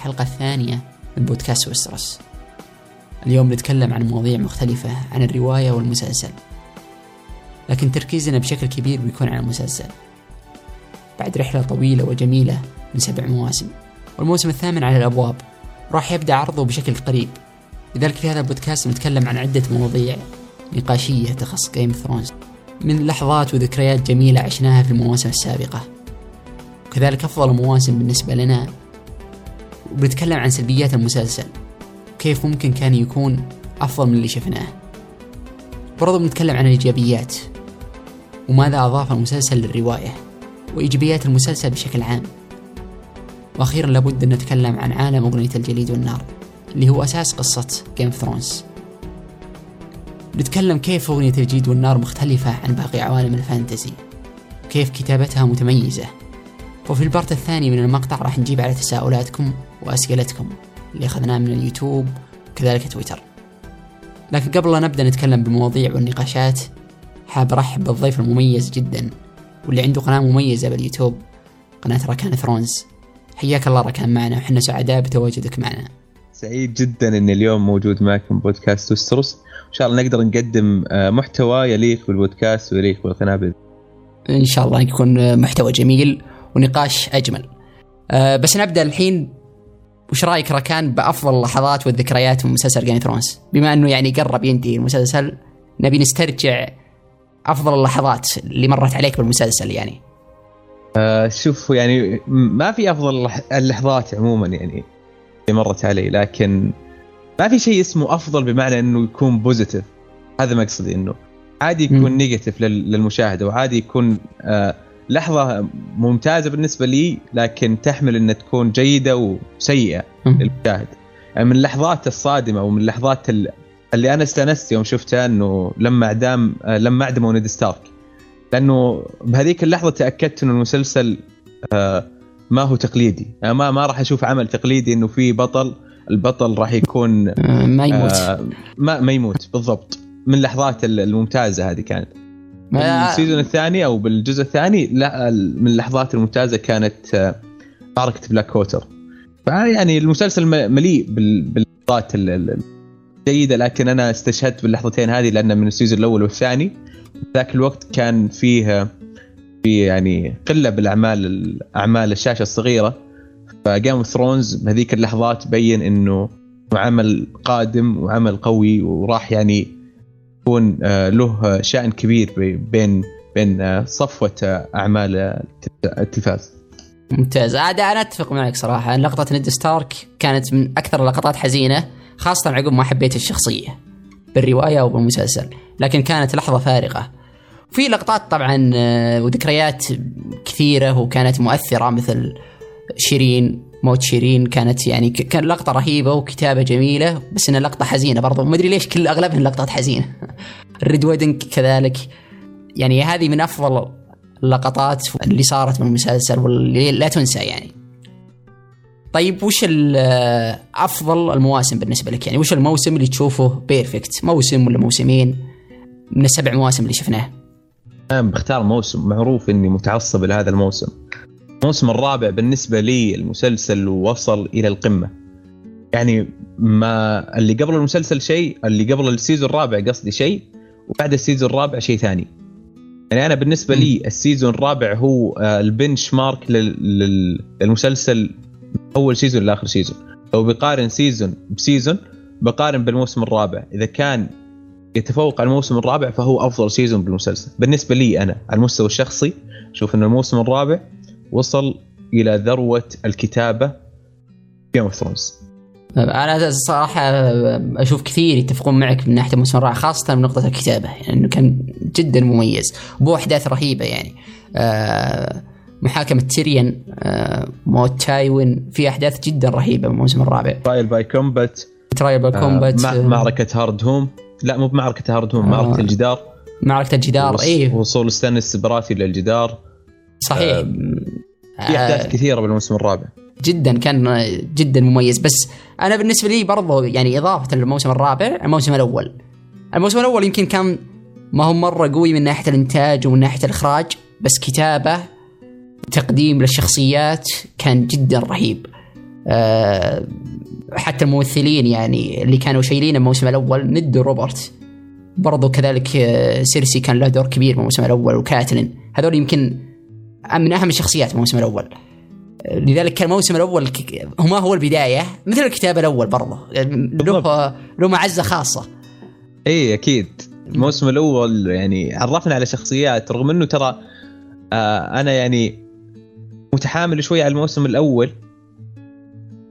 الحلقة الثانية من بودكاست وسترس اليوم نتكلم عن مواضيع مختلفة عن الرواية والمسلسل لكن تركيزنا بشكل كبير بيكون على المسلسل. بعد رحلة طويلة وجميلة من سبع مواسم والموسم الثامن على الأبواب راح يبدأ عرضه بشكل قريب. لذلك في هذا البودكاست نتكلم عن عدة مواضيع نقاشية تخص جيم ثرونز من لحظات وذكريات جميلة عشناها في المواسم السابقة. وكذلك أفضل مواسم بالنسبة لنا وبنتكلم عن سلبيات المسلسل. وكيف ممكن كان يكون أفضل من اللي شفناه. برضو بنتكلم عن الإيجابيات وماذا أضاف المسلسل للرواية وإيجابيات المسلسل بشكل عام. وأخيرا لابد أن نتكلم عن عالم أغنية الجليد والنار اللي هو أساس قصة جيم ثرونز نتكلم كيف أغنية الجليد والنار مختلفة عن باقي عوالم الفانتزي وكيف كتابتها متميزة. وفي ال part الثاني من المقطع راح نجيب على تساؤلاتكم وأسئلتكم اللي أخذناه من اليوتيوب وكذلك تويتر. لكن قبل لا نبدأ نتكلم بالمواضيع والنقاشات حاب أرحب بالضيف المميز جدا واللي عنده قناة مميزة باليوتيوب قناة ركان ثرونز حياك الله ركان معنا وحنا سعداء بتواجدك معنا. سعيد جدا اني اليوم موجود معكم بودكاست ويستروس إن شاء الله نقدر نقدم آه، محتوى يليق بالبودكاست ويليق بالقناة بإذن إن شاء الله يكون محتوى جميل ونقاش أجمل. أه بس نبدأ الحين وش رأيك ركان بأفضل اللحظات والذكريات من مسلسل جيم ثرونز بما أنه يعني قرب ينتهي المسلسل نبي نسترجع أفضل اللحظات اللي مرت عليك بالمسلسل يعني. آه شوف يعني ما في أفضل اللحظات عموما يعني اللي مرت علي لكن ما في شيء اسمه أفضل بمعنى إنه يكون positive هذا مقصدي إنه عادي يكون negative للمشاهده وعادي يكون آه لحظة ممتازة بالنسبة لي لكن تحمل إنها تكون جيدة وسيئة للمشاهد. يعني من اللحظات الصادمة ومن اللحظات اللي أنا استأنست يوم شفتها إنه لما اعدام لما اعدموا نيد ستارك. لأنه بهذيك اللحظة تأكدت إنه المسلسل آه، ما هو تقليدي. يعني ما ما راح أشوف عمل تقليدي إنه في بطل البطل راح يكون آه، ما يموت. آه، ما ما يموت. بالضبط. من اللحظات الممتازة هذه كانت. بال season الثاني أو بالجزء الثاني لا من اللحظات الممتازة كانت آه، معركه بلاك ووتر فيعني المسلسل مليء باللحظات الجيده لكن أنا استشهدت باللحظتين هذه لأن من ال season الأول والثاني. ذاك الوقت كان فيه في يعني قلة بالأعمال أعمال الشاشة الصغيرة. ف Game of Thrones بهذيك اللحظات بين إنه عمل قادم وعمل قوي وراح يعني يكون آه، له شأن كبير بين بين آه، صفوة آه، أعمال التلفاز. ممتاز. عاد أنا أتفق معك صراحة. لقطه نيد ستارك كانت من أكثر اللقطات حزينة خاصة عقب ما حبيت الشخصية بالرواية وبالمسلسل لكن كانت لحظة فارغة. في لقطات طبعا وذكريات كثيرة وكانت مؤثرة مثل شيرين موت شيرين كانت يعني كان لقطة رهيبة وكتابة جميلة بس إنها لقطة حزينة برضو. ما أدري ليش كل اغلبها لقطات حزينة. ال Red Wedding كذلك. يعني هذه من أفضل اللقطات اللي صارت من المسلسل واللي لا تنسى يعني. طيب وش أفضل المواسم بالنسبة لك؟ يعني وش الموسم اللي تشوفه perfect موسم ولا موسمين؟ من السبع مواسم اللي شفناه. أنا بختار موسم معروف إني متعصب لهذا الموسم. الموسم الرابع بالنسبة لي المسلسل وصل إلى القمة. يعني ما اللي قبل المسلسل شيء اللي قبل ال season الرابع قصدي شيء وبعد ال season الرابع شيء ثاني. يعني أنا بالنسبة لي ال season الرابع هو آه، ال benchmark للمسلسل أول season لآخر season. لو بقارن season ب season بقارن بالموسم الرابع. إذا كان يتفوق على الموسم الرابع فهو أفضل season بالمسلسل. بالنسبة لي أنا على المستوى الشخصي أشوف إن الموسم الرابع وصل إلى ذروة الكتابة Game of Thrones أنا الصراحه أشوف كثير يتفقون معك من ناحية الموسم الرابع خاصة من نقطة الكتابة يعني إنه كان جدا مميز بو احداث رهيبة يعني. آه محاكمة تيريون آه موت تايوين في أحداث جدا رهيبة من الموسم الرابع. trial by combat trial by combat مع معركة هارد هوم. لا مو بمعركة هارد هوم آه معركة الجدار. معركة الجدار اي وصول ستانس براثيون للجدار. صحيح. في أحداث آه كثيرة بالموسم الرابع. جدا كان جدا مميز. بس أنا بالنسبة لي برضو يعني إضافة للموسم الرابع الموسم الأول. الموسم الأول يمكن كان ما هو مرة قوي من ناحية الإنتاج ومن ناحية الإخراج بس كتابة تقديم للشخصيات كان جدا رهيب. آه حتى الممثلين يعني اللي كانوا شايلين الموسم الأول ند روبرت. برضو كذلك آه، سيرسي كان له دور كبير بالموسم الأول وكاتلين. هذول يمكن من اهم الشخصيات الموسم الأول. لذلك كان الموسم الأول هو ما هو البداية مثل الكتاب الأول برضه. له له معزة خاصة. إي أكيد. الموسم الأول يعني عرفنا على شخصيات رغم إنه ترى آه أنا يعني متحامل شوي على الموسم الأول.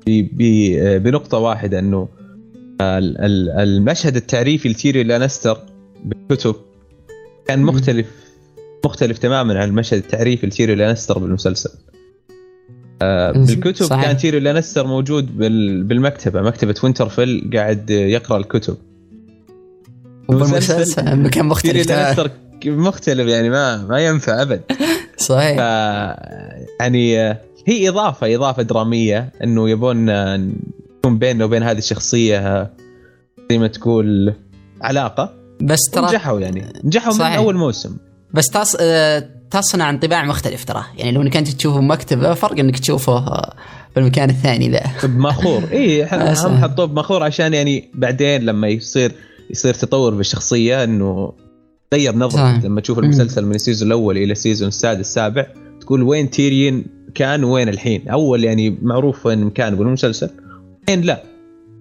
بنقطة واحدة إنه المشهد التعريفي لتيريون لانستر بالكتب كان مختلف. مختلف تماما عن المشهد التعريفي لتيريون لانستر بالمسلسل. آه بالكتب صحيح. كان تيريون لانستر موجود بالمكتبة مكتبة وينترفيل قاعد يقرأ الكتب. بالمسلسل مكان مختلف تيريون لانستر مختلف يعني ما ما ينفع أبد. صحيح. ف يعني آه، هي إضافة إضافة درامية إنه يبون يكون بيننا وبين هذه الشخصية زي ما تقول علاقة. بس ترى نجحوا يعني. نجحوا من أول موسم. بس تص... آه، تصنع انطباع مختلف ترى. يعني لو انك انت تشوفه بمكتبه فرق إنك تشوفه بالمكان الثاني ذا. بماخور اي هم حطوه بماخور عشان يعني بعدين لما يصير يصير تطور بالشخصيه إنه تغير نظرتك. لما تشوف المسلسل من ال season الأول إلى ال season السادس السابع تقول وين تيريون كان وين الحين؟ أول يعني معروف وين مكانه بالمسلسل الحين لا؟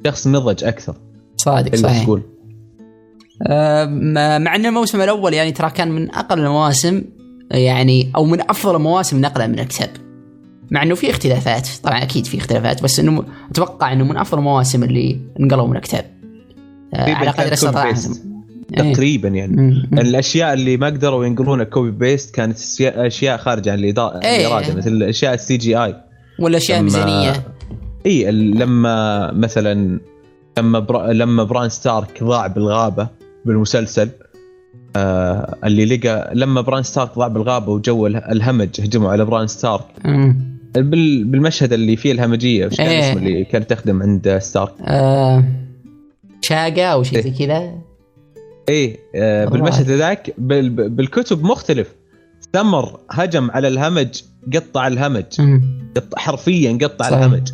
شخص نضج أكثر. صادق صحيح. تقول. مع إن الموسم الأول يعني ترى كان من أقل المواسم يعني أو من أفضل المواسم نقلا من الكتاب مع إنه في اختلافات طبعا أكيد في اختلافات بس إنه أتوقع إنه من أفضل المواسم اللي انقلوا من الكتاب. أه على قدر استطاعهم إيه. تقريبا يعني. مم. الأشياء اللي ما قدروا ينقلونها copy paste كانت اشياء خارجة عن الاراده إيه. مثل الأشياء ال CGI. والأشياء الميزانية. اي لما مثلا لما برا لما بران ستارك ضاع بالغابة بالمسلسل آه اللي لقى لما بران ستارك ضاع بالغابة وجو الهمج هجموا على بران ستارك. بالمشهد اللي فيه الهمجية وش كان إيه. اسمه اللي كانت تخدم عند ستارك؟ آه شاقة أو شيء زي كذا. إيه آه بالمشهد ذاك بالكتب مختلف. ثمر هجم على الهمج قطع الهمج. قطع حرفيا قطع صحيح. الهمج.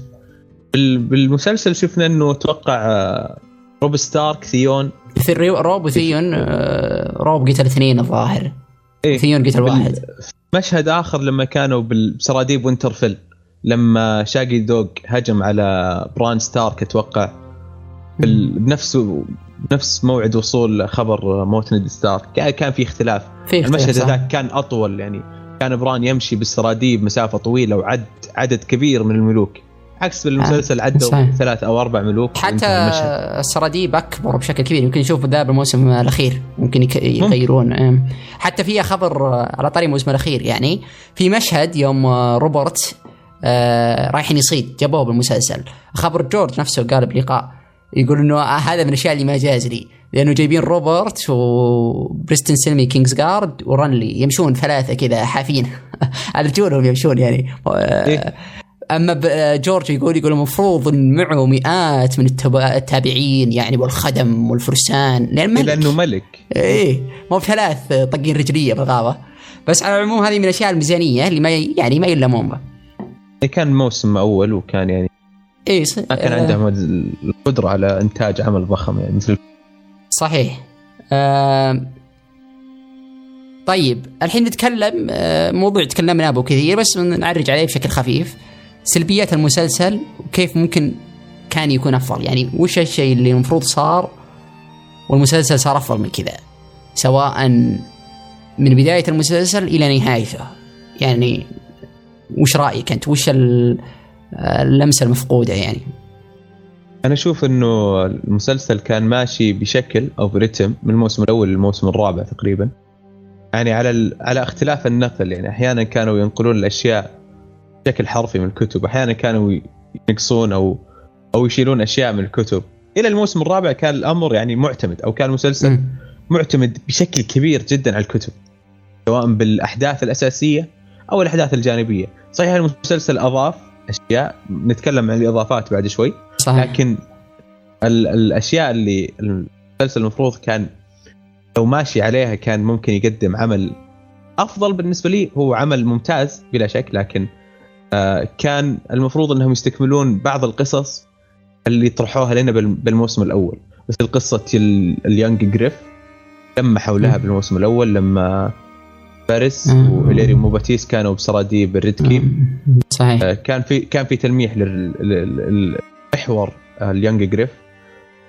بالمسلسل شفنا إنه أتوقع آه، روب ستارك ثيون. روب وثيون آه، روب قتل اثنين الظاهر. إيه؟ ثيون قتل واحد. مشهد آخر لما كانوا بسراديب وينترفيل لما شاقي دوغ هجم على بران ستارك أتوقع. بنفس بنفس موعد وصول خبر موت نيد ستارك. كان في اختلاف. في المشهد ذاك كان أطول يعني كان بران يمشي بالسراديب مسافة طويلة وعد عدد كبير من الملوك. عكس بالمسلسل آه. عدوا ثلاث أو أربع ملوك حتى السراديب أكبر بشكل كبير. يمكن نشوف ذا بالموسم الأخير. ممكن. يغيرون. حتى فيها خبر على طاري الموسم الأخير يعني. في مشهد يوم روبرت آه رايحين يصيد جابوه بالمسلسل. خبر جورج نفسه قال بلقاء يقول إنه هذا من الأشياء اللي ما جاز لي. لأنه جايبين روبرت وباريستن سيلمي Kingsguard ورنلي. يمشون ثلاثة كذا حافين على رجولهم يمشون يعني. إيه؟ أما جورج يقول يقول المفروض إن معه مئات من التابعين يعني والخدم والفرسان. لأن ملك لأنه ملك. إيه مو بثلاث طقين رجلية بالغابه بس على العموم هذه من الأشياء الميزانيه اللي ما يعني ما يلمون بها. إيه، كان موسم أول وكان يعني إيه ما كان عندهم القدرة على إنتاج عمل ضخم يعني مثل صحيح. آه طيب الحين نتكلم آه موضوع تكلمنا ابو كثير بس نعرج عليه بشكل خفيف. سلبيات المسلسل وكيف ممكن كان يكون أفضل؟ يعني وش الشيء اللي المفروض صار والمسلسل صار أفضل من كذا؟ سواء من بداية المسلسل إلى نهايته. يعني وش رأيك أنت؟ وش اللمسة المفقودة يعني؟ أنا أشوف إنه المسلسل كان ماشي بشكل أو برتم من الموسم الأول للموسم الرابع تقريبا. يعني على على اختلاف النقل يعني أحيانا كانوا ينقلون الأشياء بشكل حرفي من الكتب. أحيانا كانوا ينقصون أو أو يشيلون أشياء من الكتب. إلى الموسم الرابع كان الأمر يعني معتمد أو كان المسلسل معتمد بشكل كبير جدا على الكتب سواء بالأحداث الأساسية أو الأحداث الجانبية. صحيح المسلسل أضاف أشياء نتكلم عن الإضافات بعد شوي صحيح. لكن ال الأشياء اللي المسلسل المفروض كان لو ماشي عليها كان ممكن يقدم عمل أفضل بالنسبة لي هو عمل ممتاز بلا شك لكن كان المفروض إنهم يستكملون بعض القصص اللي طرحوها لنا بالموسم الأول. مثل قصة اليونج جريف لمحوا لها بالموسم الأول لما فارس وإليريو موباتيس كانوا بسراديب الريد كيب صحيح. آه، كان في كان في تلميح للمحور اليونج جريف.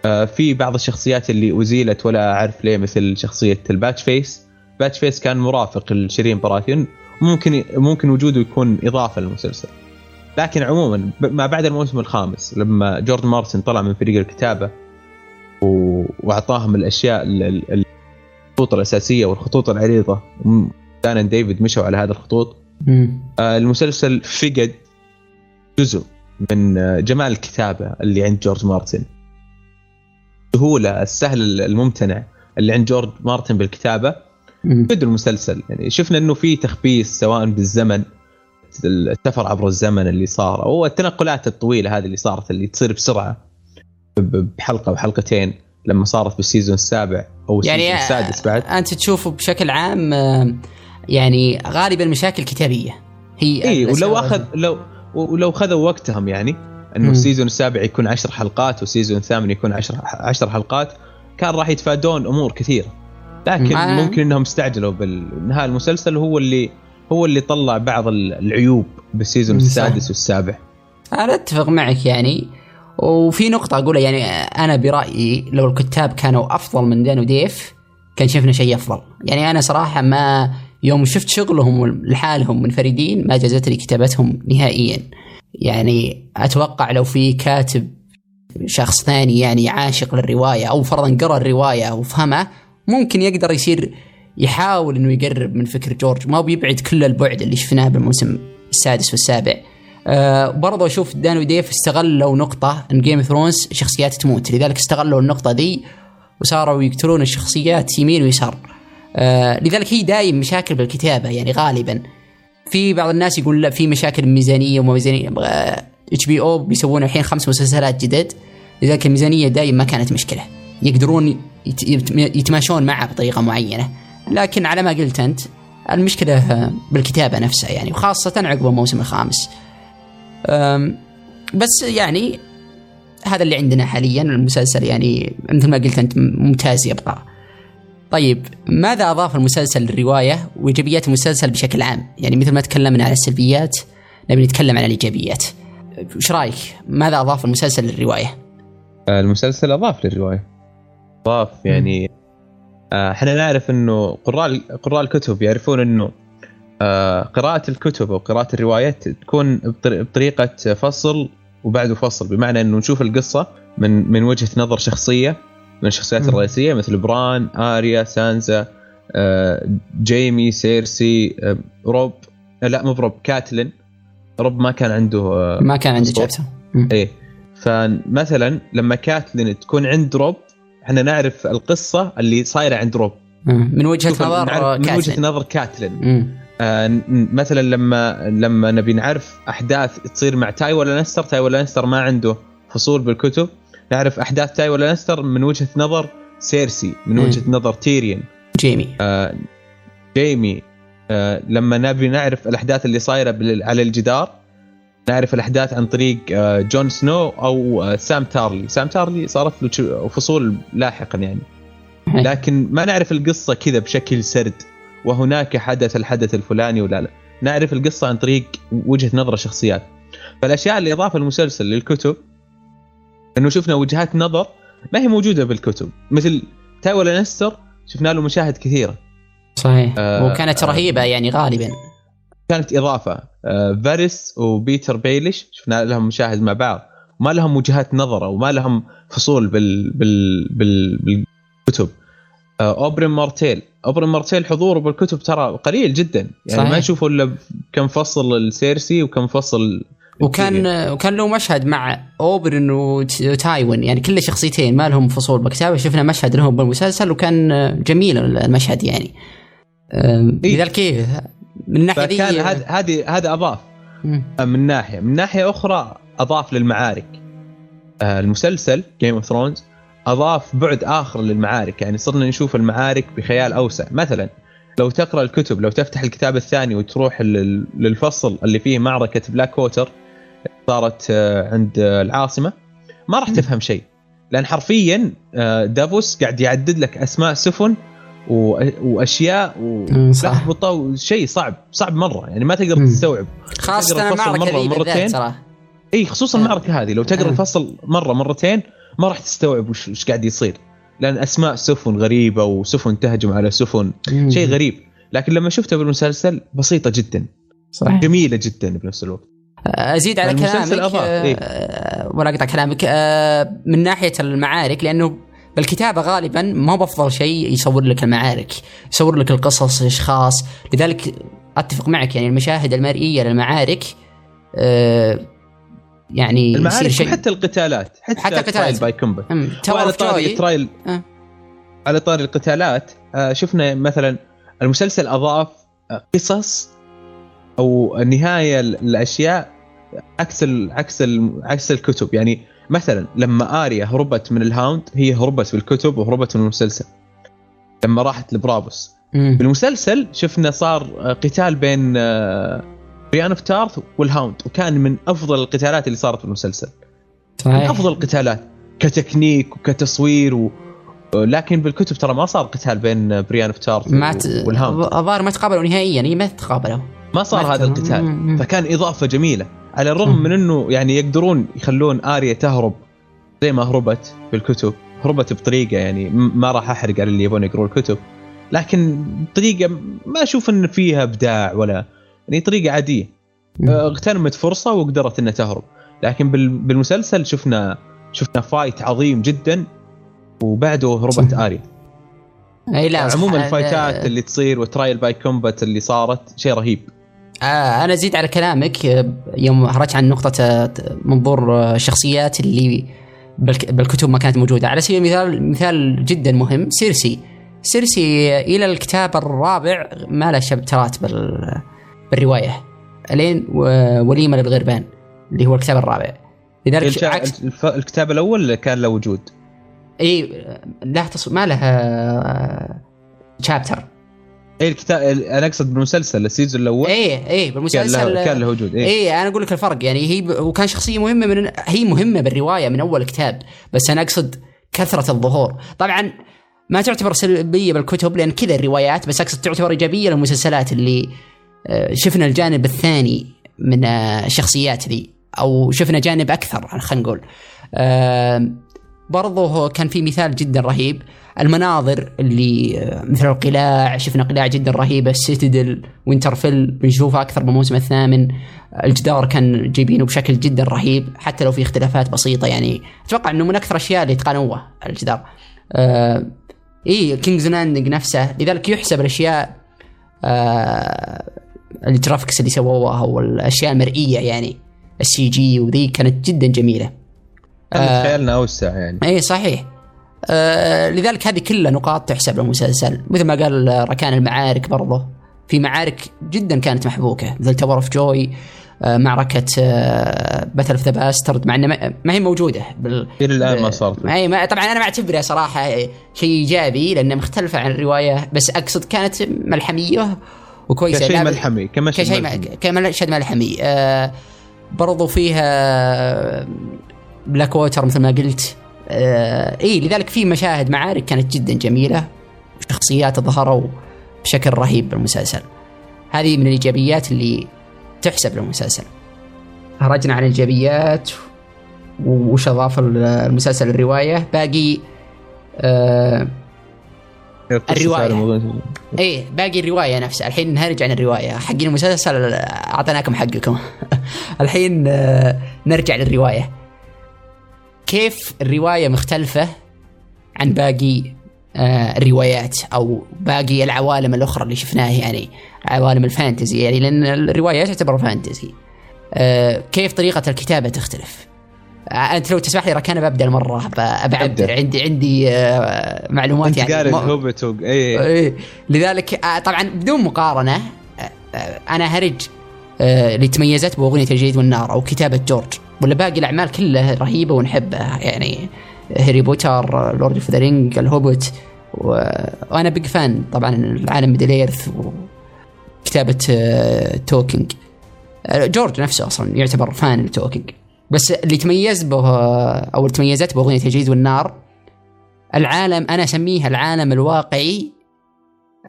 آه، في بعض الشخصيات اللي أزيلت ولا أعرف ليه مثل شخصية الباتش فيس. باتش فيس كان مرافق لشيرين براثيون ممكن ممكن وجوده يكون إضافة للمسلسل. لكن عموما ما بعد الموسم الخامس لما جورج مارتن طلع من فريق الكتابة وأعطاهم الأشياء الخطوط الأساسية والخطوط العريضة دان وديفيد مشوا على هذه الخطوط. آه المسلسل فقد جزء من آه، جمال الكتابة اللي عند جورج مارتن. السهوله السهل الممتنع اللي عند جورج مارتن بالكتابة. فقد المسلسل. يعني شفنا إنه في تخبيص سواء بالزمن السفر عبر الزمن اللي صار أو التنقلات الطويلة هذه اللي صارت اللي تصير بسرعة بحلقة وحلقتين لما صارت بال season السابع أو يعني السادس بعد. أنت تشوفه بشكل عام آه، يعني غالبا المشاكل كتابية. هي اي ولو أخذ لو ولو خذوا وقتهم يعني إنه ال season السابع يكون عشر حلقات وال season الثامن يكون عشر عشر حلقات كان راح يتفادون أمور كثيرة. لكن ممكن إنهم استعجلوا بالنهايه المسلسل هو اللي هو اللي طلع بعض العيوب بال season السادس والسابع. أنا أتفق معك يعني. وفي نقطة أقولها يعني أنا برأيي لو الكتاب كانوا أفضل من دان وديف كان شفنا شيء أفضل. يعني أنا صراحة ما يوم شفت شغلهم لحالهم منفردين ما جازتني كتابتهم نهائيا. يعني أتوقع لو في كاتب شخص ثاني يعني عاشق للرواية أو فرضا قرأ الرواية وفهمها ممكن يقدر يصير يحاول إنه يقرب من فكر جورج. ما بيبعد كل البعد اللي شفناه بالموسم السادس والسابع. أه برضو أشوف دان وديف استغلوا نقطة ان Game of Thrones شخصيات تموت. لذلك استغلوا النقطة دي وصاروا يقتلون الشخصيات يمين ويسار. أه لذلك هي دايم مشاكل بالكتابة يعني غالبا. في بعض الناس يقول لا في مشاكل ميزانية وما ميزانية. HBO بيسوون الحين خمس مسلسلات جدد لذلك الميزانية دايم ما كانت مشكلة. يقدرون يتماشون معها بطريقة معينة. لكن على ما قلت أنت المشكلة بالكتابة نفسها يعني وخاصة عقب الموسم الخامس. بس يعني هذا اللي عندنا حاليا المسلسل يعني مثل ما قلت أنت ممتاز يبقى. طيب ماذا أضاف المسلسل للرواية وإيجابيات المسلسل بشكل عام؟ يعني مثل ما تكلمنا على السلبيات نبي نتكلم عن الإيجابيات. إيش رأيك؟ ماذا أضاف المسلسل للرواية؟ المسلسل أضاف للرواية. اضاف يعني آه، إحنا نعرف إنه قراء قراء الكتب يعرفون إنه آه، قراءة الكتب أو قراءة الروايات تكون بطريقة فصل وبعده فصل بمعنى إنه نشوف القصة من من وجهة نظر شخصية من الشخصيات الرئيسية مثل بران، آريا، سانزا، آه، جيمي، سيرسي، روب لا مو بروب كاتلين. روب ما كان عنده ما كان عنده chapter إيه. فمثلا لما كاتلين تكون عند روب إحنا نعرف القصة اللي صايرة عند روب. من وجهة نظر كاتلين. من وجهة نظر كاتلين. آه مثلا لما لما نبي نعرف أحداث تصير مع تايون لانستر تايون لانستر ما عنده فصول بالكتب. نعرف أحداث تايون لانستر من وجهة نظر سيرسي من وجهة مم. نظر تيريون. جيمي. آه جيمي. آه لما نبي نعرف الأحداث اللي صايرة على الجدار نعرف الأحداث عن طريق آه، جون سنو أو آه، سام تارلي. سام تارلي صارت له فصول لاحقا يعني. لكن ما نعرف القصة كذا بشكل سرد وهناك حدث الحدث الفلاني ولا لا. نعرف القصة عن طريق وجهة نظر الشخصيات فالأشياء اللي اضافها المسلسل للكتب إنه شفنا وجهات نظر ما هي موجودة بالكتب. مثل تايولا لانستر شفنا له مشاهد كثيرة. صحيح. آه وكانت رهيبة يعني غالبا. كانت إضافة. آه، فارس وبيتر بيليش شفنا لهم مشاهد مع بعض. ما لهم وجهات نظر أو ما لهم فصول بال بال بال بالكتب. آه، أوبرين مارتيل. أوبرين مارتيل حضوره بالكتب ترى قليل جدا. يعني صحيح. ما نشوفه إلا كم فصل لسيرسي وكم فصل وكان وكان له مشهد مع أوبرين وتايوين. يعني كل شخصيتين ما لهم فصول بالكتابة. شفنا مشهد لهم بالمسلسل وكان جميل المشهد يعني. إيه؟ لذلك إيه من الناحيه دي كان هذه هذا أضاف. من ناحية. من ناحية أخرى أضاف للمعارك. آه، المسلسل Game of Thrones أضاف بعد آخر للمعارك. يعني صرنا نشوف المعارك بخيال أوسع. مثلا لو تقرأ الكتب لو تفتح الكتاب الثاني وتروح للفصل اللي فيه معركة بلاك ووتر صارت آه، عند العاصمة ما راح تفهم شيء. لأن حرفيا آه، دافوس قاعد يعدد لك أسماء سفن واشياء ولخبطه وشيء صعب. صعب مرة. يعني ما تقدر تستوعب. خاصة المعركة مرة مرتين صراحة إي خصوصا المعركة هذه. لو تقرا الفصل مرة مرتين ما راح تستوعب وش قاعد يصير. لأن أسماء سفن غريبة وسفن تهجم على سفن. شيء غريب. لكن لما شفته بالمسلسل بسيطة جدا. صحيح جميلة جدا بنفس الوقت. أزيد على كلامك آه إيه؟ ولا أقطع كلامك آه من ناحية المعارك لأنه بالكتابه غالبا ما بأفضل شيء يصور لك المعارك يصور لك القصص الاشخاص لذلك أتفق معك يعني المشاهد المرئية للمعارك آه يعني المعارك شيء. حتى القتالات حتى, حتى القتالات. باي كومبا وعلى طاري ال trial أه. على طاري القتالات آه شفنا مثلا المسلسل أضاف آه، قصص أو نهاية الاشياء عكس ال عكس ال عكس الكتب. يعني مثلا لما آريا هربت من الهاوند هي هربت بالكتب وهربت من المسلسل. لما راحت لبرابوس. بالمسلسل شفنا صار قتال بين بريان اوف تارث والهاوند وكان من أفضل القتالات اللي صارت في المسلسل. صحيح. من أفضل القتالات كتكنيك وكتصوير و... لكن بالكتب ترى ما صار قتال بين بريان اوف تارث ما ت... والهاوند. الظاهر ما تقابلوا نهائيا هي ما تقابلوا. ما صار ما هذا القتال. فكان إضافة جميلة. على الرغم من إنه يعني يقدرون يخلون آريا تهرب زي ما هربت بالكتب. هربت بطريقة يعني ما راح أحرق على اللي يبون يقرون الكتب. لكن طريقة ما أشوف إن فيها إبداع ولا يعني طريقة عادية. آه، اغتنمت فرصة وقدرت إنها تهرب. لكن بالمسلسل شفنا شفنا fight عظيم جدا وبعده هربت آريا. إي لا عموما ال fightات اللي تصير و trial by combat اللي صارت شيء رهيب. آه أنا أزيد على كلامك. آه، يوم هرجت عن نقطة آه، منظور الشخصيات اللي بالكتب ما كانت موجودة. على سبيل المثال مثال جدا مهم سيرسي. سيرسي إلى الكتاب الرابع ما له شابترات بالرواية. ألين وليمة للغربان اللي هو الكتاب الرابع. لذلك عكس الكتاب الأول كان له وجود. إي له تص... ما له chapter. اي الكتاب أنا أقصد بالمسلسل ال season الأول. اي اي بالمسلسل كان له, كان له وجود اي إيه أنا أقول لك الفرق يعني هي ب... وكان شخصية مهمة من هي مهمة بالرواية من أول كتاب بس أنا أقصد كثرة الظهور. طبعا ما تعتبر سلبية بالكتب لأن كذا الروايات بس أقصد تعتبر إيجابية للمسلسلات اللي آه، شفنا الجانب الثاني من آه، الشخصيات ذي أو شفنا جانب أكثر خلينا نقول. برضه كان في مثال جدا رهيب. المناظر اللي مثل القلاع شفنا قلاع جدا رهيبة السيتادل وينترفيل بنشوفها أكثر بالموسم الثامن. الجدار كان جايبينه بشكل جدا رهيب حتى لو في اختلافات بسيطة يعني. أتوقع إنه من أكثر الأشياء اللي اتقنوها الجدار. آه إي كينجز لاندنج نفسه. لذلك يحسب الأشياء آه ال graphics اللي سووها والأشياء المرئية يعني. ال CG وذي كانت جدا جميلة. آه خيالنا أوسع يعني. إي صحيح. آه لذلك هذه كلها نقاط تحسب للمسلسل مثل ما قال ركان المعارك برضه. في معارك جدا كانت محبوكة مثل Tower of Joy آه معركة Battle of the Bastards مع انها ما هي موجودة بال إلى الآن ما صارت. اي ما طبعا أنا ما اعتبرها صراحة شيء إيجابي لانها مختلفة عن الرواية بس أقصد كانت ملحمية وكويسة. كشيء ملحمي كمشهد كشيء ملحمي, كمشهد ملحمي. آه برضو فيها بلاك ووتر مثل ما قلت. آه اي لذلك في مشاهد معارك كانت جدا جميلة وشخصيات ظهروا بشكل رهيب بالمسلسل. هذه من الإيجابيات اللي تحسب للمسلسل. خرجنا عن الإيجابيات وش أضاف المسلسل الرواية؟ باقي آه الرواية. إيه باقي الرواية نفسها. الحين نرجع عن الروايه حقين المسلسل أعطيناكم حقكم. الحين آه، نرجع للرواية. كيف الرواية مختلفة عن باقي آه، الروايات أو باقي العوالم الأخرى اللي شفناها يعني عوالم الفانتزي يعني لأن الروايات تعتبر فانتزي. آه، كيف طريقة الكتابة تختلف؟ أنت لو تسمح لي ركان ببدأ المره بعبر عندي عندي آه، معلومات يعني. قاري هوبت اي اي لذلك آه، طبعا بدون مقارنة آه، أنا هرج اللي تميزت بأغنية الجليد والنار أو كتابة جورج. ولا باقي الأعمال كلها رهيبة ونحبها. يعني هاري بوتر Lord of the Rings الهوبيت و... وأنا big fan طبعا العالم Middle-earth وكتابه آه، تولكين آه، جورج نفسه أصلا يعتبر fan لتولكين بس اللي تميز به أو اللي تميزت باغنيه الجليد والنار العالم أنا اسميه العالم الواقعي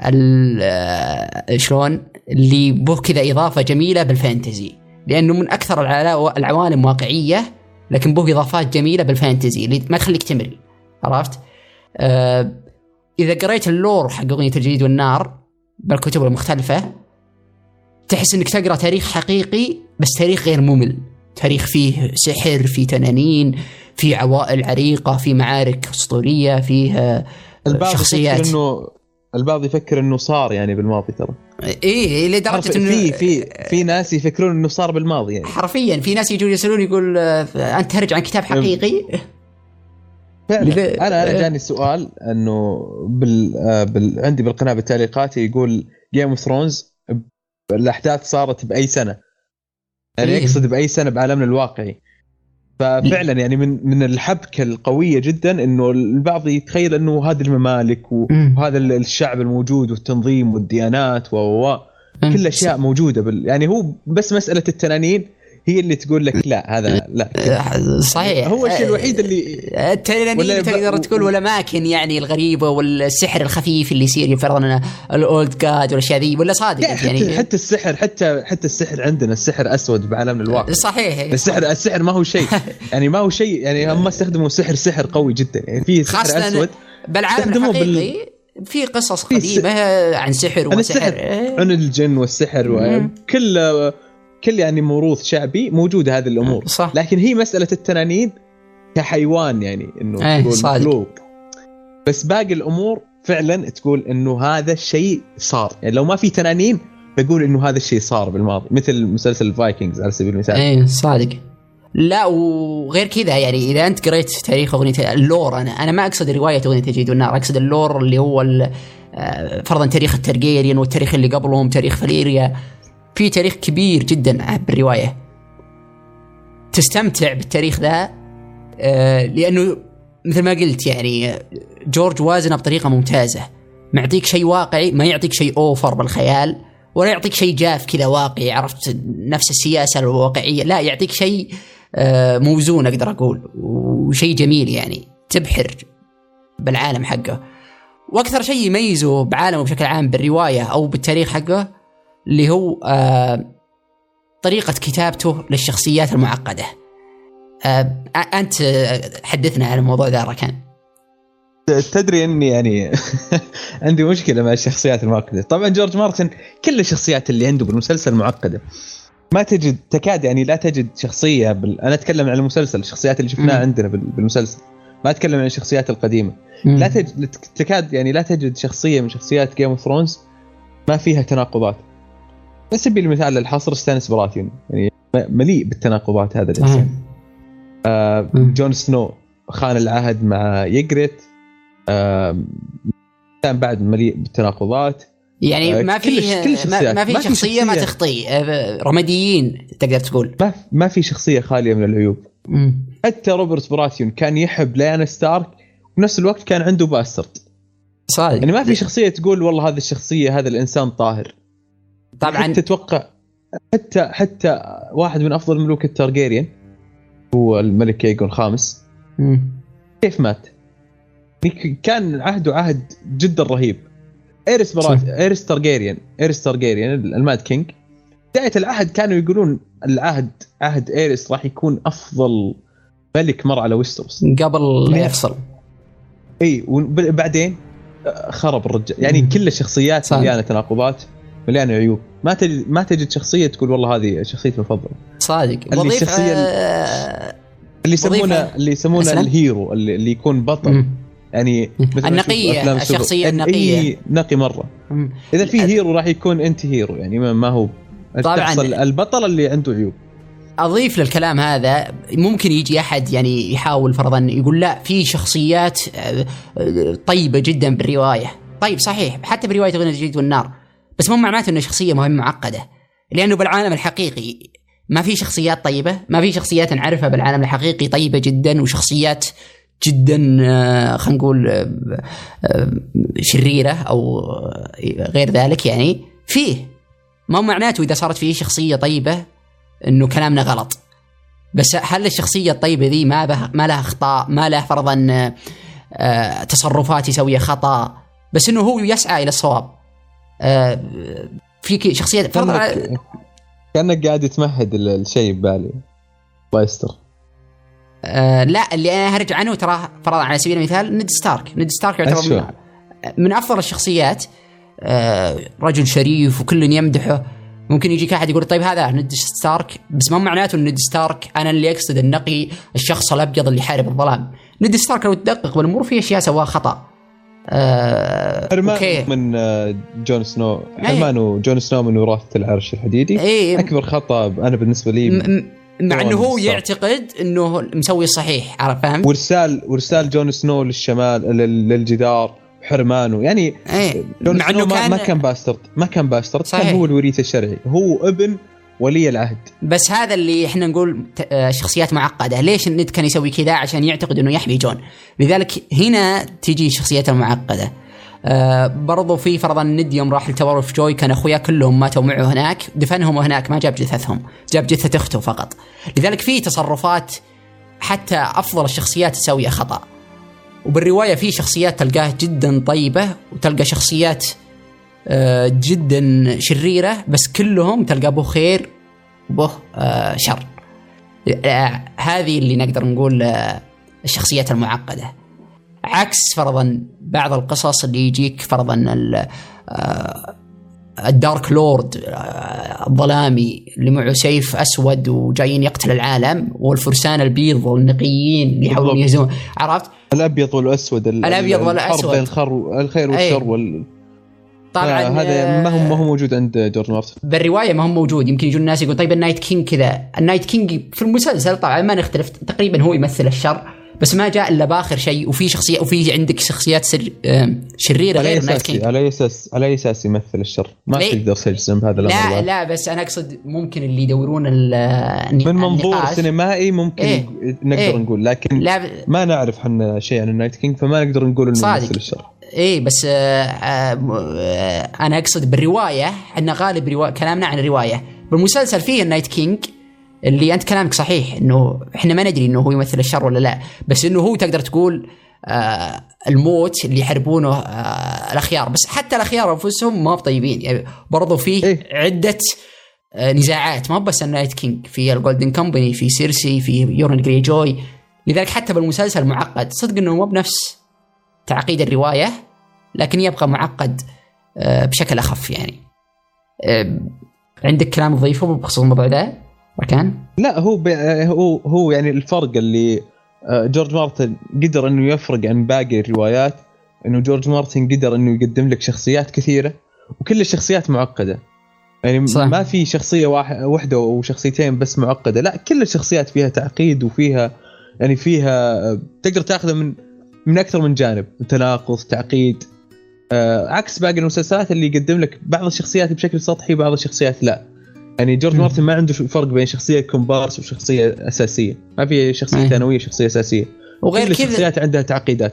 آه، شلون؟ اللي به كذا إضافة جميلة بالفانتزي. لأنه من أكثر العوالم واقعية لكن به إضافات جميلة بالفانتزي اللي ما تخليك تمل عرفت؟ آه إذا قريت اللور حق أغنية الجديد والنار بالكتب المختلفة تحس إنك تقرأ تاريخ حقيقي بس تاريخ غير ممل تاريخ فيه سحر فيه تنانين فيه عوائل عريقة فيه معارك أسطورية فيه آه، البعض شخصيات إنه البعض يفكر إنه صار يعني بالماضي ترى. إيه لدرجة إنه في في في ناس يفكرون إنه صار بالماضي يعني. حرفيا في ناس يجون يسألون يقول آه، أنت تراجع عن كتاب حقيقي؟ فعلا. أنا أنا جاني سؤال إنه بال, آه، بال عندي بالقناة بالتعليقات يقول Game of Thrones الأحداث صارت بأي سنة؟ يعني إيه؟ يقصد بأي سنة بعالمنا الواقعي؟ ففعلا يعني من من الحبكة القوية جدا إنه البعض يتخيل إنه هذه الممالك وهذا الشعب الموجود والتنظيم والديانات و كل أشياء موجودة بال يعني هو بس مسألة التنانين هي اللي تقول لك لا هذا لا. صحيح. هو الشيء الوحيد اللي التنانين تقدر تقول والاماكن يعني الغريبه والسحر الخفيف اللي يصير فرضا الأولد جاد والأشياء ذي ولا صادق حتى يعني؟ حتى السحر حتى حتى السحر عندنا السحر أسود بعالمنا الواقع. صحيح. السحر السحر ما هو شيء. يعني ما هو شيء يعني هم استخدموا سحر سحر قوي جدا. يعني في سحر أسود. بالعالم الحقيقي بال... في قصص قديمة عن سحر وسحر. عن الجن والسحر وكل كل يعني موروث شعبي موجودة هذه الأمور. صح. لكن هي مسألة التنانين كحيوان يعني إنه إيه تقول مخلوق. بس باقي الأمور فعلا تقول إنه هذا الشيء صار. يعني لو ما في تنانين بقول إنه هذا الشيء صار بالماضي. مثل مسلسل الفايكنجز على سبيل المثال. إيه صادق. لا وغير كذا يعني إذا أنت قريت تاريخ أغنية اللور أنا أنا ما أقصد رواية أغنية الجيد والنار. أقصد ال lore اللي هو آه، فرضا تاريخ التارجيريان والتاريخ اللي قبلهم تاريخ فاليريا. في تاريخ كبير جدا بالروايه تستمتع بالتاريخ ذا آه، لأنه مثل ما قلت يعني جورج وازنه بطريقة ممتازة. معطيك شيء واقعي ما يعطيك شيء أوفر بالخيال ولا يعطيك شيء جاف كذا واقعي عرفت؟ نفس السياسة الواقعية لا يعطيك شيء آه، موزون أقدر أقول وشيء جميل يعني تبحر بالعالم حقه. وأكثر شيء يميزه بعالمه بشكل عام بالرواية أو بالتاريخ حقه اللي هو آه طريقة كتابته للشخصيات المعقدة. آه أنت حدثنا عن الموضوع ذا ركان. تدري أني يعني عندي مشكلة مع الشخصيات المعقدة. طبعا جورج مارتن كل الشخصيات اللي عنده بالمسلسل معقدة. ما تجد تكاد يعني لا تجد شخصية بال... أنا أتكلم عن المسلسل الشخصيات اللي شفناها عندنا بالمسلسل. ما أتكلم عن الشخصيات القديمة. لا تجد تكاد يعني لا تجد شخصية من شخصيات جيم اوف ثرونز ما فيها تناقضات. على سبيل المثال الحصر ستانيس براثيون يعني مليء بالتناقضات هذا الإنسان. آه جون سنو خان العهد مع يجريت. آه بعد مليء بالتناقضات. يعني آه ما في ما, ما في شخصيه, شخصية ما تخطي. آه، رماديين تقدر تقول. ما ما في شخصية خالية من العيوب. مم. حتى روبرت براثيون كان يحب ليانا ستارك ونفس الوقت كان عنده bastard. صحيح. يعني ما في شخصية تقول والله هذه الشخصية هذا الإنسان طاهر. طبعا تتوقع حتى حتى واحد من أفضل ملوك التارجيريان هو الملك ايجون الخامس كيف مات؟ كان عهده عهد جدا رهيب. ايرس برات ايرس تارجيريان ايرس تارجيريان ال mad king. بداية العهد كانوا يقولون العهد عهد ايرس راح يكون أفضل ملك مر على ويستروس. قبل لا يفصل إي وبعدين خرب الرجال. يعني كل الشخصيات مليانه تناقضات مليانه عيوب. ما تجد ما تجد شخصية تقول والله هذه شخصيتي المفضلة. صادق. اللي الشخصيه آه اللي يسمونه اللي يسمونه ال hero اللي, اللي يكون بطل. مم. يعني مثل النقية الشخصية النقية. نقي مرة. مم. إذا في hero راح يكون anti hero يعني ما هو. طبعا. البطل اللي عنده عيوب. أضيف للكلام هذا ممكن يجي أحد يعني يحاول فرضا يقول لا في شخصيات آه، آه، طيبة جدا بالرواية. طيب صحيح. حتى بروايه غنى الجديد والنار بس مو معناته إنه شخصية مهمة معقدة. لأنه بالعالم الحقيقي ما في شخصيات طيبة ما في شخصيات نعرفها بالعالم الحقيقي طيبة جدا وشخصيات جدا آه، خلينا نقول آه، آه، شريرة أو غير ذلك يعني. فيه. ما معناته إذا صارت فيه شخصية طيبة إنه كلامنا غلط. بس هل الشخصية الطيبة ذي ما ما لها أخطاء ما له فرضا تصرفات يسويها خطأ؟ بس إنه هو يسعى إلى الصواب. في شخصيات فرضا كانك قاعد تمهد الشيء ببالي. الله يستر. آه لا اللي أنا هرجع عنه ترى فرضا على سبيل المثال ند ستارك. ند ستارك يعتبر من, من أفضل الشخصيات. آه رجل شريف وكل يمدحه. ممكن يجيك أحد يقول طيب هذا ند ستارك بس ما معناته ند ستارك أنا اللي أقصد النقي الشخص الأبيض اللي يحارب الظلام. ند ستارك لو تدقق بالأمور في أشياء سواها خطأ. آه حرمان من آه جون سنو. حرمان جون سنو من وراثة العرش الحديدي. أي. أكبر خطأ أنا بالنسبة لي مع إنه هو يعتقد إنه مسوي الصحيح عرفت فاهم؟ وإرسال وإرسال جون سنو للشمال للجدار حرمانه يعني إيه مع إنه كان ما كان bastard ما كان bastard صحيح. كان هو الوريث الشرعي. هو ابن ولي العهد. بس هذا اللي إحنا نقول آه، شخصيات معقدة. ليش الند كان يسوي كذا؟ عشان يعتقد إنه يحمي جون. لذلك هنا تيجي الشخصيات المعقدة. آه برضو في فرضا ند يوم راح لتور في جوي كان اخوياه كلهم ماتوا معه هناك دفنهم هناك ما جاب جثثهم. جاب جثة أخته فقط. لذلك في تصرفات حتى أفضل الشخصيات تسويها خطأ. وبالرواية في شخصيات تلقاه جدا طيبة وتلقى شخصيات جدا شريرة بس كلهم تلقى به خير وبه آه شر. آه هذه اللي نقدر نقول آه الشخصيات المعقدة. عكس فرضا بعض القصص اللي يجيك فرضا آه، الدارك لورد آه، الظلامي اللي معه سيف أسود وجايين يقتل العالم والفرسان البيض والنقيين اللي يحاولون يهزمون. عرفت؟ الأبيض والأسود الأبيض والأسود. بين الخير والشر وال طبعا هذا ما هو ما هو موجود عند جورج مارتن بالرواية ما هو موجود. يمكن يجون الناس يقول طيب النايت كينج كذا. النايت كينج في المسلسل طبعا ما نختلف. تقريبا هو يمثل الشر بس ما جاء إلا بآخر شيء. وفي شخصيه وفي عندك شخصيات سر شريرة غير نايت كينج. على اي أساس على اي أساس يمثل الشر؟ ما تقدر تجزم هذا الأمر لا لا. بس أنا أقصد ممكن اللي يدورون من منظور سينمائي ممكن إيه؟ نقدر إيه؟ نقول لكن لا ب... ما نعرف إحنا شيء عن النايت كينج فما نقدر نقول إنه يمثل الشر. إيه بس آه آه أنا أقصد بالرواية إحنا غالب روا... كلامنا عن الرواية. بالمسلسل فيه النايت كينج اللي أنت كلامك صحيح إنه إحنا ما ندري إنه هو يمثل الشر ولا لا. بس إنه هو تقدر تقول آه الموت اللي يحاربونه آه الأخيار. بس حتى الأخيار أنفسهم ما طيبين يعني برضو فيه إيه؟ عدة آه نزاعات. ما بس النايت كينج في ال Golden Company في سيرسي في يورون جريجوي لذلك حتى بالمسلسل معقد. صدق إنه مو بنفس تعقيد الرواية. لكن يبقى معقد آه بشكل أخف يعني آه عندك كلام تضيفه بخصوص الموضوع ده؟ مكان؟ لا هو هو هو يعني الفرق اللي آه، جورج مارتن قدر إنه يفرق عن باقي الروايات إنه جورج مارتن قدر إنه يقدم لك شخصيات كثيرة وكل الشخصيات معقدة يعني صح. ما في شخصية واحدة أو شخصيتين بس معقدة لا كل الشخصيات فيها تعقيد وفيها يعني فيها آه، تقدر تاخذها من من أكثر من جانب تناقض تعقيد آه عكس باقي المسلسلات اللي يقدم لك بعض الشخصيات بشكل سطحي بعض الشخصيات لا. يعني جورج مارتن ما عنده فرق بين شخصية كومبارس وشخصية أساسية. ما في شخصية ثانوية شخصية أساسية. وغير كذا الشخصيات عندها تعقيدات.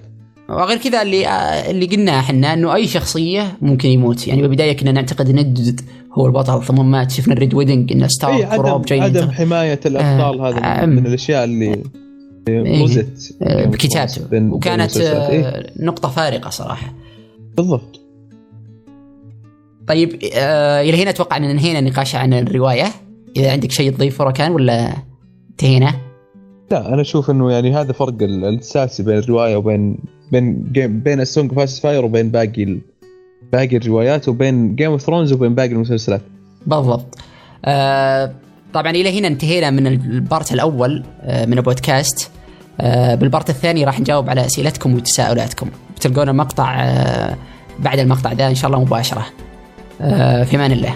وغير كذا اللي اللي قلناه إحنا إنه أي شخصية ممكن يموت. يعني بالبداية كنا نعتقد ند هو البطل ثم مات شفنا ال Red Wedding انه ستارك إيه عدم, جاي عدم حماية الأبطال آه هذا من الأشياء اللي رزت إيه بكتابته وكانت إيه؟ نقطة فارقة صراحة. بالضبط. طيب آه إلى هنا أتوقع أن انهينا النقاش عن الرواية. إذا عندك شيء تضيفه ركان ولا انتهينا؟ لا أنا أشوف إنه يعني هذا فرق الأساسي بين الرواية وبين بين جيم بين ال Song of Fire وبين باقي باقي الروايات وبين Game of Thrones وبين باقي المسلسلات. بالضبط. آه طبعا إلى هنا انتهينا من ال part الأول آه من البودكاست. آه بال part الثاني راح نجاوب على أسئلتكم وتساؤلاتكم. بتلقون مقطع آه بعد المقطع ذا إن شاء الله مباشرة. آه، في أمان الله.